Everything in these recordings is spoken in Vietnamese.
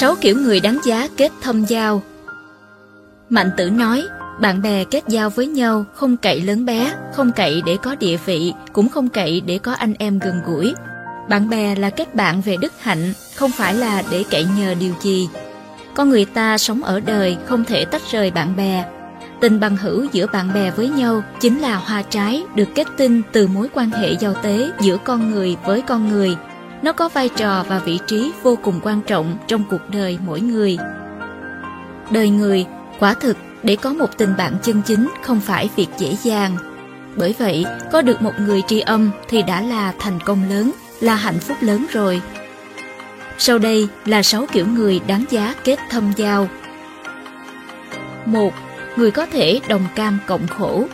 Sáu kiểu người đáng giá kết thâm giao Mạnh tử nói, bạn bè kết giao với nhau không cậy lớn bé, không cậy để có địa vị, cũng không cậy để có anh em gần gũi. Bạn bè là kết bạn về đức hạnh, không phải là để cậy nhờ điều gì. Con người ta sống ở đời không thể tách rời bạn bè. Tình bằng hữu giữa bạn bè với nhau chính là hoa trái được kết tinh từ mối quan hệ giao tế giữa con người với con người. Nó có vai trò và vị trí vô cùng quan trọng trong cuộc đời mỗi người. Đời người, quả thực để có một tình bạn chân chính không phải việc dễ dàng. Bởi vậy, có được một người tri âm thì đã là thành công lớn, là hạnh phúc lớn rồi. Sau đây là 6 kiểu người đáng giá kết thâm giao. 1. Người có thể đồng cam cộng khổ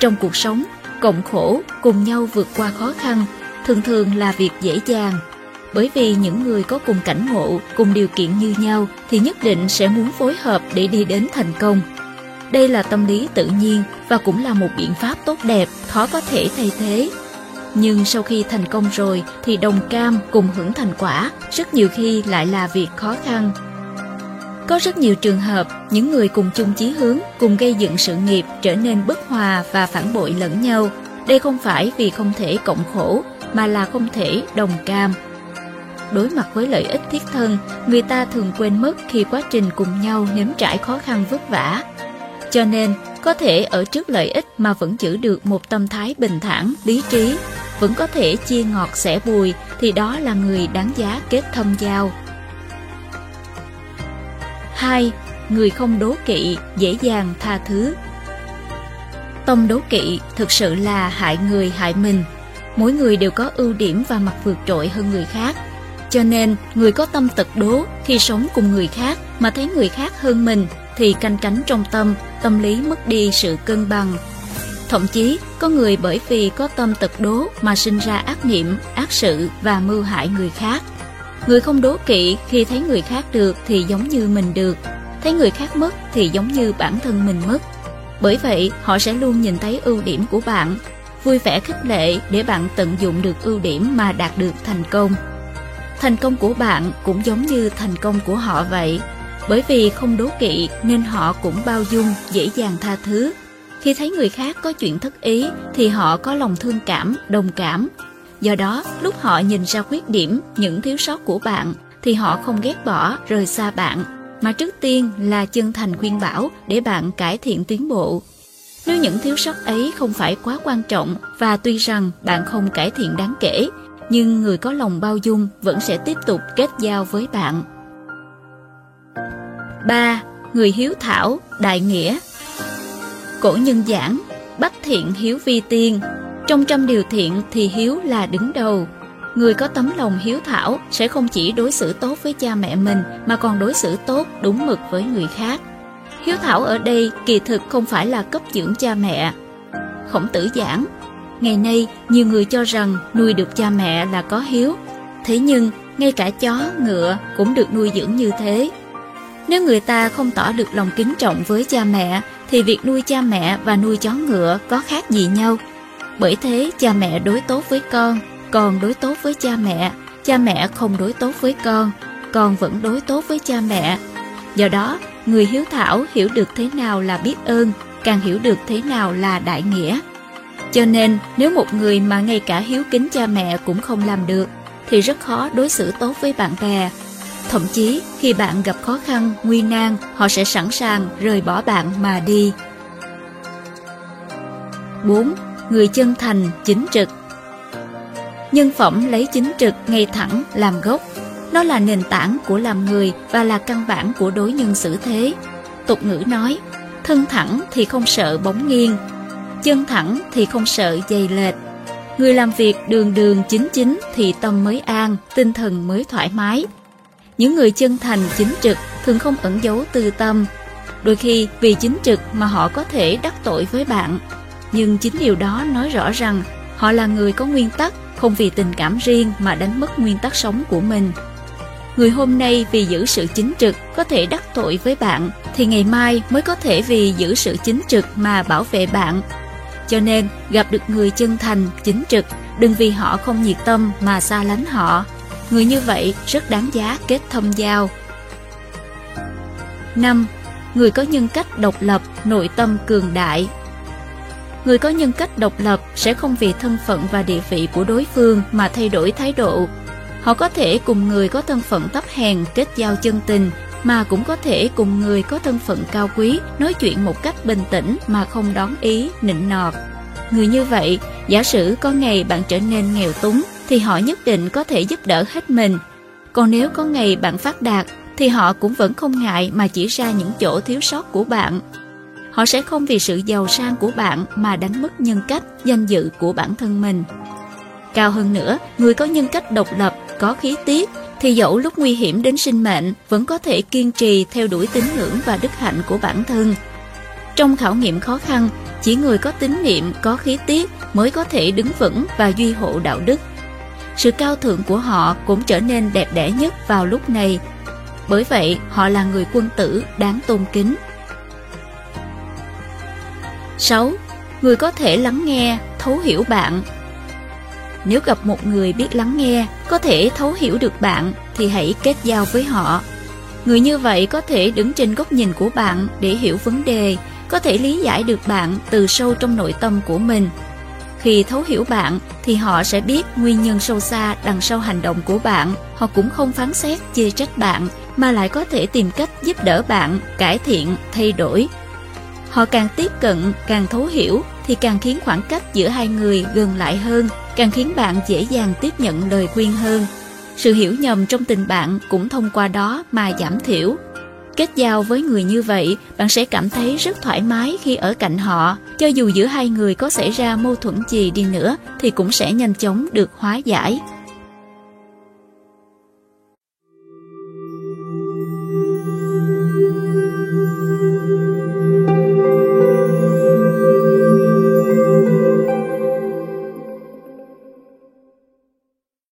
Trong cuộc sống, cộng khổ cùng nhau vượt qua khó khăn thường thường là việc dễ dàng. Bởi vì những người có cùng cảnh ngộ, cùng điều kiện như nhau thì nhất định sẽ muốn phối hợp để đi đến thành công. Đây là tâm lý tự nhiên và cũng là một biện pháp tốt đẹp, khó có thể thay thế nhưng sau khi thành công rồi thì đồng cam cùng hưởng thành quả, rất nhiều khi lại là việc khó khăn. Có rất nhiều trường hợp, những người cùng chung chí hướng, cùng gây dựng sự nghiệp trở nên bất hòa và phản bội lẫn nhau. Đây không phải vì không thể cộng khổ, mà là không thể đồng cam. Đối mặt với lợi ích thiết thân, người ta thường quên mất khi quá trình cùng nhau nếm trải khó khăn vất vả. Cho nên, có thể ở trước lợi ích mà vẫn giữ được một tâm thái bình thản, lý trí, vẫn có thể chia ngọt sẻ bùi thì đó là người đáng giá kết thâm giao. 2. Người không đố kỵ, dễ dàng tha thứ. Tâm đố kỵ thực sự là hại người hại mình. Mỗi người đều có ưu điểm và mặt vượt trội hơn người khác. Cho nên, người có tâm tật đố khi sống cùng người khác mà thấy người khác hơn mình thì canh cánh trong tâm, tâm lý mất đi sự cân bằng, Thậm chí, có người bởi vì có tâm tật đố mà sinh ra ác niệm, ác sự và mưu hại người khác. Người không đố kỵ khi thấy người khác được thì giống như mình được, thấy người khác mất thì giống như bản thân mình mất. Bởi vậy, họ sẽ luôn nhìn thấy ưu điểm của bạn, vui vẻ khích lệ để bạn tận dụng được ưu điểm mà đạt được thành công. Thành công của bạn cũng giống như thành công của họ vậy. Bởi vì không đố kỵ nên họ cũng bao dung, dễ dàng tha thứ khi thấy người khác có chuyện thất ý thì họ có lòng thương cảm, đồng cảm. Do đó, lúc họ nhìn ra khuyết điểm, những thiếu sót của bạn thì họ không ghét bỏ, rời xa bạn, mà trước tiên là chân thành khuyên bảo để bạn cải thiện tiến bộ. Nếu những thiếu sót ấy không phải quá quan trọng và tuy rằng bạn không cải thiện đáng kể, nhưng người có lòng bao dung vẫn sẽ tiếp tục kết giao với bạn. 3. Người hiếu thảo, đại nghĩa Cổ nhân giảng, bắt thiện hiếu vi tiên, trong trăm điều thiện thì hiếu là đứng đầu. Người có tấm lòng hiếu thảo sẽ không chỉ đối xử tốt với cha mẹ mình mà còn đối xử tốt đúng mực với người khác. Hiếu thảo ở đây kỳ thực không phải là cấp dưỡng cha mẹ. Khổng tử giảng, ngày nay nhiều người cho rằng nuôi được cha mẹ là có hiếu. Thế nhưng, ngay cả chó, ngựa cũng được nuôi dưỡng như thế. Nếu người ta không tỏ được lòng kính trọng với cha mẹ thì việc nuôi cha mẹ và nuôi chó ngựa có khác gì nhau. Bởi thế cha mẹ đối tốt với con, con đối tốt với cha mẹ, cha mẹ không đối tốt với con, con vẫn đối tốt với cha mẹ. Do đó, người hiếu thảo hiểu được thế nào là biết ơn, càng hiểu được thế nào là đại nghĩa. Cho nên, nếu một người mà ngay cả hiếu kính cha mẹ cũng không làm được, thì rất khó đối xử tốt với bạn bè, Thậm chí khi bạn gặp khó khăn, nguy nan, họ sẽ sẵn sàng rời bỏ bạn mà đi. 4. Người chân thành, chính trực Nhân phẩm lấy chính trực ngay thẳng làm gốc. Nó là nền tảng của làm người và là căn bản của đối nhân xử thế. Tục ngữ nói, thân thẳng thì không sợ bóng nghiêng, chân thẳng thì không sợ dày lệch. Người làm việc đường đường chính chính thì tâm mới an, tinh thần mới thoải mái, những người chân thành chính trực thường không ẩn giấu tư tâm. Đôi khi vì chính trực mà họ có thể đắc tội với bạn. Nhưng chính điều đó nói rõ rằng họ là người có nguyên tắc, không vì tình cảm riêng mà đánh mất nguyên tắc sống của mình. Người hôm nay vì giữ sự chính trực có thể đắc tội với bạn, thì ngày mai mới có thể vì giữ sự chính trực mà bảo vệ bạn. Cho nên, gặp được người chân thành, chính trực, đừng vì họ không nhiệt tâm mà xa lánh họ Người như vậy rất đáng giá kết thâm giao. 5. Người có nhân cách độc lập, nội tâm cường đại. Người có nhân cách độc lập sẽ không vì thân phận và địa vị của đối phương mà thay đổi thái độ. Họ có thể cùng người có thân phận thấp hèn kết giao chân tình, mà cũng có thể cùng người có thân phận cao quý nói chuyện một cách bình tĩnh mà không đón ý, nịnh nọt. Người như vậy, giả sử có ngày bạn trở nên nghèo túng, thì họ nhất định có thể giúp đỡ hết mình. Còn nếu có ngày bạn phát đạt, thì họ cũng vẫn không ngại mà chỉ ra những chỗ thiếu sót của bạn. Họ sẽ không vì sự giàu sang của bạn mà đánh mất nhân cách, danh dự của bản thân mình. Cao hơn nữa, người có nhân cách độc lập, có khí tiết, thì dẫu lúc nguy hiểm đến sinh mệnh vẫn có thể kiên trì theo đuổi tín ngưỡng và đức hạnh của bản thân. Trong khảo nghiệm khó khăn, chỉ người có tín niệm, có khí tiết mới có thể đứng vững và duy hộ đạo đức. Sự cao thượng của họ cũng trở nên đẹp đẽ nhất vào lúc này. Bởi vậy, họ là người quân tử đáng tôn kính. 6. Người có thể lắng nghe, thấu hiểu bạn. Nếu gặp một người biết lắng nghe, có thể thấu hiểu được bạn, thì hãy kết giao với họ. Người như vậy có thể đứng trên góc nhìn của bạn để hiểu vấn đề, có thể lý giải được bạn từ sâu trong nội tâm của mình. Khi thấu hiểu bạn thì họ sẽ biết nguyên nhân sâu xa đằng sau hành động của bạn. Họ cũng không phán xét, chê trách bạn mà lại có thể tìm cách giúp đỡ bạn cải thiện, thay đổi. Họ càng tiếp cận, càng thấu hiểu thì càng khiến khoảng cách giữa hai người gần lại hơn, càng khiến bạn dễ dàng tiếp nhận lời khuyên hơn. Sự hiểu nhầm trong tình bạn cũng thông qua đó mà giảm thiểu. Kết giao với người như vậy, bạn sẽ cảm thấy rất thoải mái khi ở cạnh họ. Cho dù giữa hai người có xảy ra mâu thuẫn gì đi nữa thì cũng sẽ nhanh chóng được hóa giải.